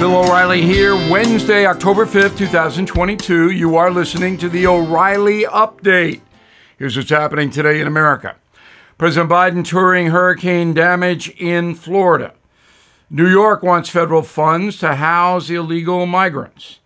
Bill O'Reilly here, Wednesday, October 5th, 2022. You are listening to the O'Reilly Update. Here's what's happening today in America President Biden touring hurricane damage in Florida. New York wants federal funds to house illegal migrants.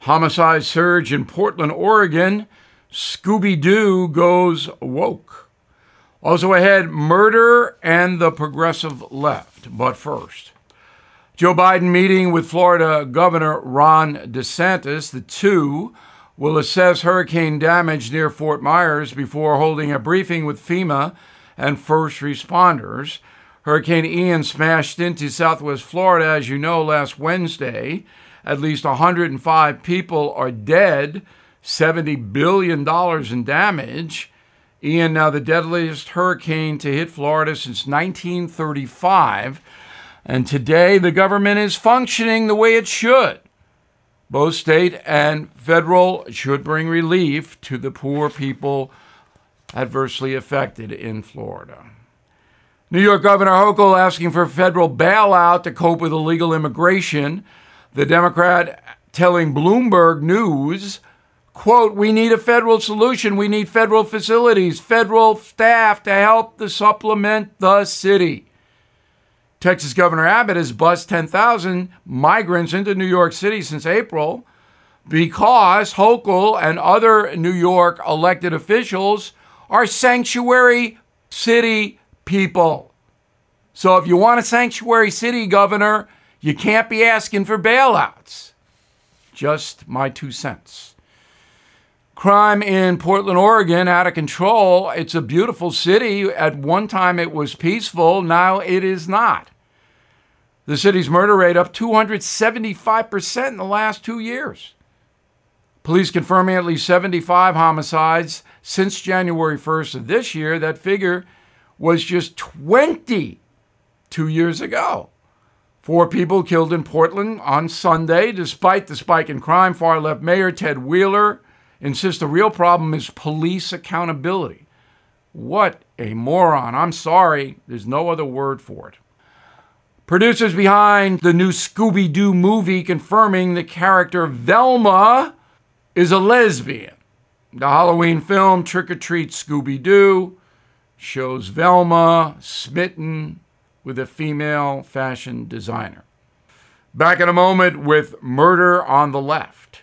Homicide surge in Portland, Oregon. Scooby Doo goes woke. Also ahead, murder and the progressive left. But first, Joe Biden meeting with Florida Governor Ron DeSantis. The two will assess hurricane damage near Fort Myers before holding a briefing with FEMA and first responders. Hurricane Ian smashed into southwest Florida, as you know, last Wednesday. At least 105 people are dead, $70 billion in damage. Ian, now the deadliest hurricane to hit Florida since 1935 and today, the government is functioning the way it should. Both state and federal should bring relief to the poor people adversely affected in Florida. New York Governor Hochul asking for federal bailout to cope with illegal immigration. The Democrat telling Bloomberg News, quote, we need a federal solution. We need federal facilities, federal staff to help to supplement the city. Texas Governor Abbott has bused 10,000 migrants into New York City since April because Hochul and other New York elected officials are sanctuary city people. So if you want a sanctuary city governor, you can't be asking for bailouts. Just my two cents. Crime in Portland, Oregon, out of control. It's a beautiful city. At one time it was peaceful, now it is not. The city's murder rate up 275% in the last two years. Police confirming at least 75 homicides since January 1st of this year. That figure was just 20 two years ago. Four people killed in Portland on Sunday. Despite the spike in crime, far left Mayor Ted Wheeler insists the real problem is police accountability. What a moron. I'm sorry, there's no other word for it. Producers behind the new Scooby Doo movie confirming the character Velma is a lesbian. The Halloween film Trick or Treat Scooby Doo shows Velma smitten with a female fashion designer. Back in a moment with Murder on the Left.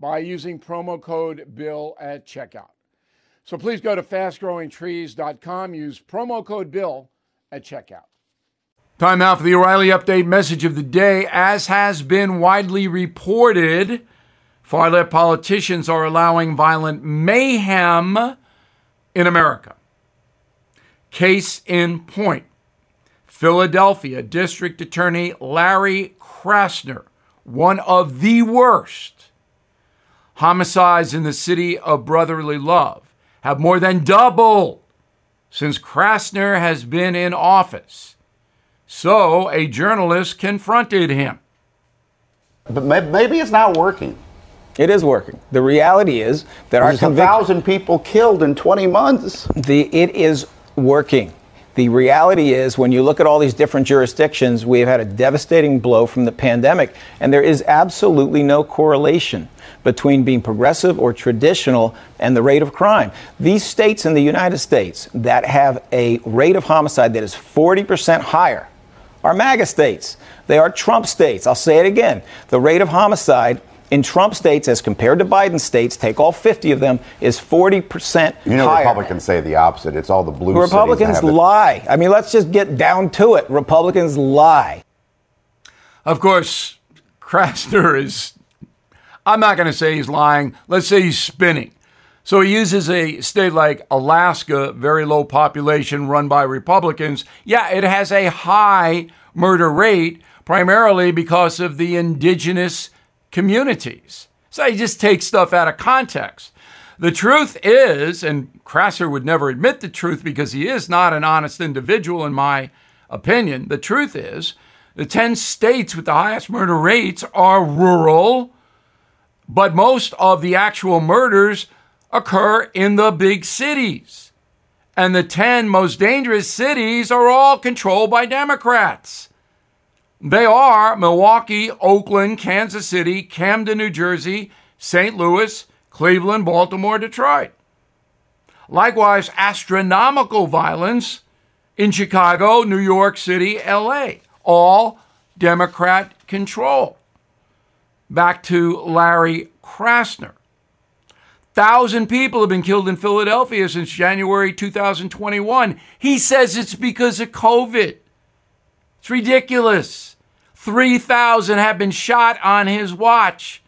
by using promo code BILL at checkout. So please go to fastgrowingtrees.com, use promo code BILL at checkout. Time now for the O'Reilly Update message of the day. As has been widely reported, far left politicians are allowing violent mayhem in America. Case in point Philadelphia District Attorney Larry Krasner, one of the worst homicides in the city of brotherly love have more than doubled since Krasner has been in office. So a journalist confronted him. But maybe it's not working. It is working. The reality is that There's our a thousand people killed in 20 months. The it is working. The reality is, when you look at all these different jurisdictions, we have had a devastating blow from the pandemic, and there is absolutely no correlation between being progressive or traditional and the rate of crime. These states in the United States that have a rate of homicide that is 40% higher are MAGA states. They are Trump states. I'll say it again. The rate of homicide in Trump states as compared to Biden states, take all 50 of them, is 40% You know, higher. Republicans say the opposite. It's all the blue Republicans lie. I mean, let's just get down to it. Republicans lie. Of course, Krasner is, I'm not going to say he's lying. Let's say he's spinning. So he uses a state like Alaska, very low population, run by Republicans. Yeah, it has a high murder rate, primarily because of the indigenous communities. So he just takes stuff out of context. The truth is, and Krasner would never admit the truth because he is not an honest individual, in my opinion. The truth is, the 10 states with the highest murder rates are rural, but most of the actual murders occur in the big cities. And the 10 most dangerous cities are all controlled by Democrats. They are Milwaukee, Oakland, Kansas City, Camden, New Jersey, St. Louis, Cleveland, Baltimore, Detroit. Likewise, astronomical violence in Chicago, New York City, LA, all Democrat control. Back to Larry Krasner. Thousand people have been killed in Philadelphia since January 2021. He says it's because of COVID. It's ridiculous. 3,000 have been shot on his watch.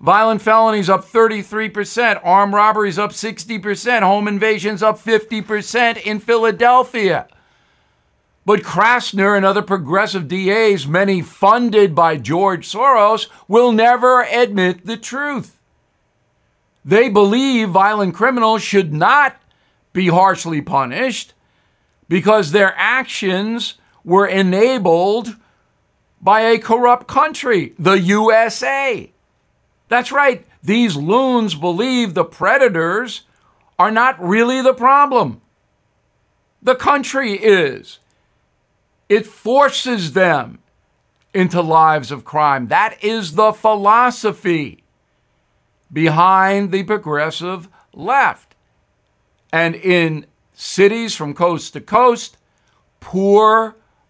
Violent felonies up 33%, armed robberies up 60%, home invasions up 50% in Philadelphia. But Krasner and other progressive DAs, many funded by George Soros, will never admit the truth. They believe violent criminals should not be harshly punished because their actions were enabled by a corrupt country, the USA. That's right. These loons believe the predators are not really the problem. The country is. It forces them into lives of crime. That is the philosophy behind the progressive left. And in cities from coast to coast, poor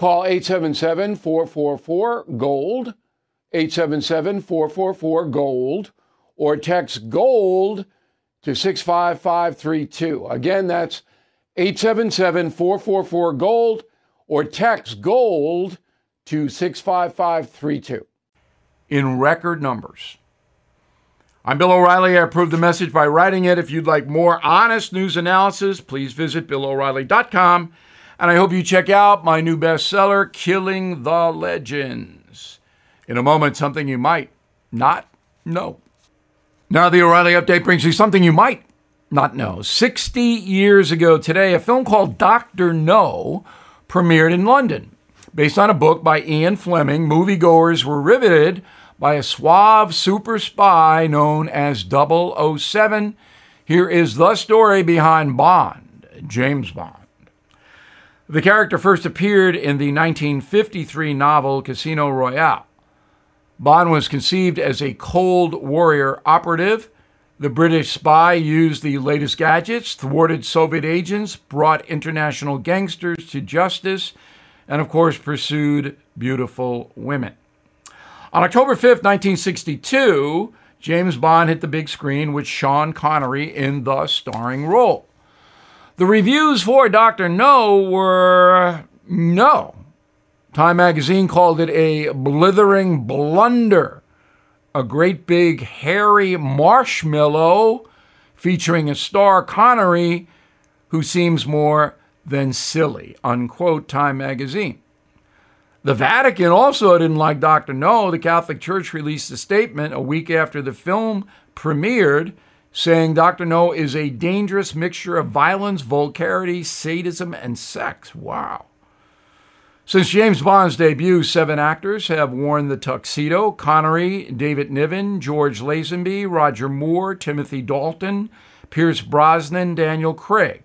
Call 877 444 GOLD, 877 444 GOLD, or text GOLD to 65532. Again, that's 877 444 GOLD, or text GOLD to 65532. In record numbers. I'm Bill O'Reilly. I approve the message by writing it. If you'd like more honest news analysis, please visit BillO'Reilly.com. And I hope you check out my new bestseller, Killing the Legends. In a moment, something you might not know. Now, the O'Reilly Update brings you something you might not know. 60 years ago today, a film called Dr. No premiered in London. Based on a book by Ian Fleming, moviegoers were riveted by a suave super spy known as 007. Here is the story behind Bond, James Bond. The character first appeared in the 1953 novel Casino Royale. Bond was conceived as a Cold Warrior operative. The British spy used the latest gadgets, thwarted Soviet agents, brought international gangsters to justice, and of course pursued beautiful women. On October 5, 1962, James Bond hit the big screen with Sean Connery in the starring role. The reviews for Dr. No were no. Time magazine called it a blithering blunder, a great big hairy marshmallow featuring a star Connery who seems more than silly, unquote, Time magazine. The Vatican also didn't like Dr. No. The Catholic Church released a statement a week after the film premiered saying Dr. No is a dangerous mixture of violence, vulgarity, sadism, and sex. Wow. Since James Bond's debut, seven actors have worn the tuxedo Connery, David Niven, George Lazenby, Roger Moore, Timothy Dalton, Pierce Brosnan, Daniel Craig.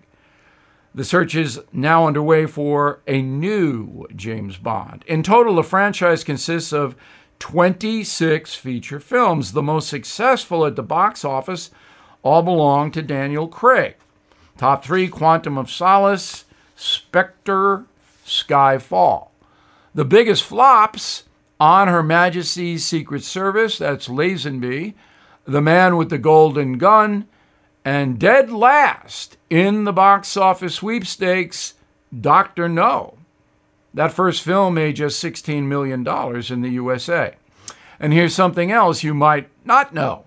The search is now underway for a new James Bond. In total, the franchise consists of 26 feature films. The most successful at the box office all belong to Daniel Craig. Top three Quantum of Solace, Spectre, Skyfall. The biggest flops on Her Majesty's Secret Service, that's Lazenby, The Man with the Golden Gun, and dead last in the box office sweepstakes, Dr. No. That first film made just $16 million in the USA. And here's something else you might not know.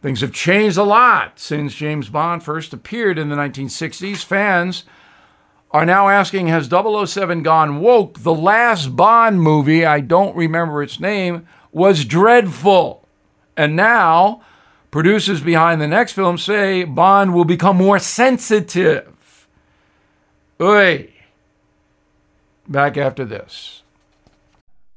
Things have changed a lot since James Bond first appeared in the 1960s. Fans are now asking Has 007 gone woke? The last Bond movie, I don't remember its name, was dreadful. And now, producers behind the next film say Bond will become more sensitive. Oi. Back after this.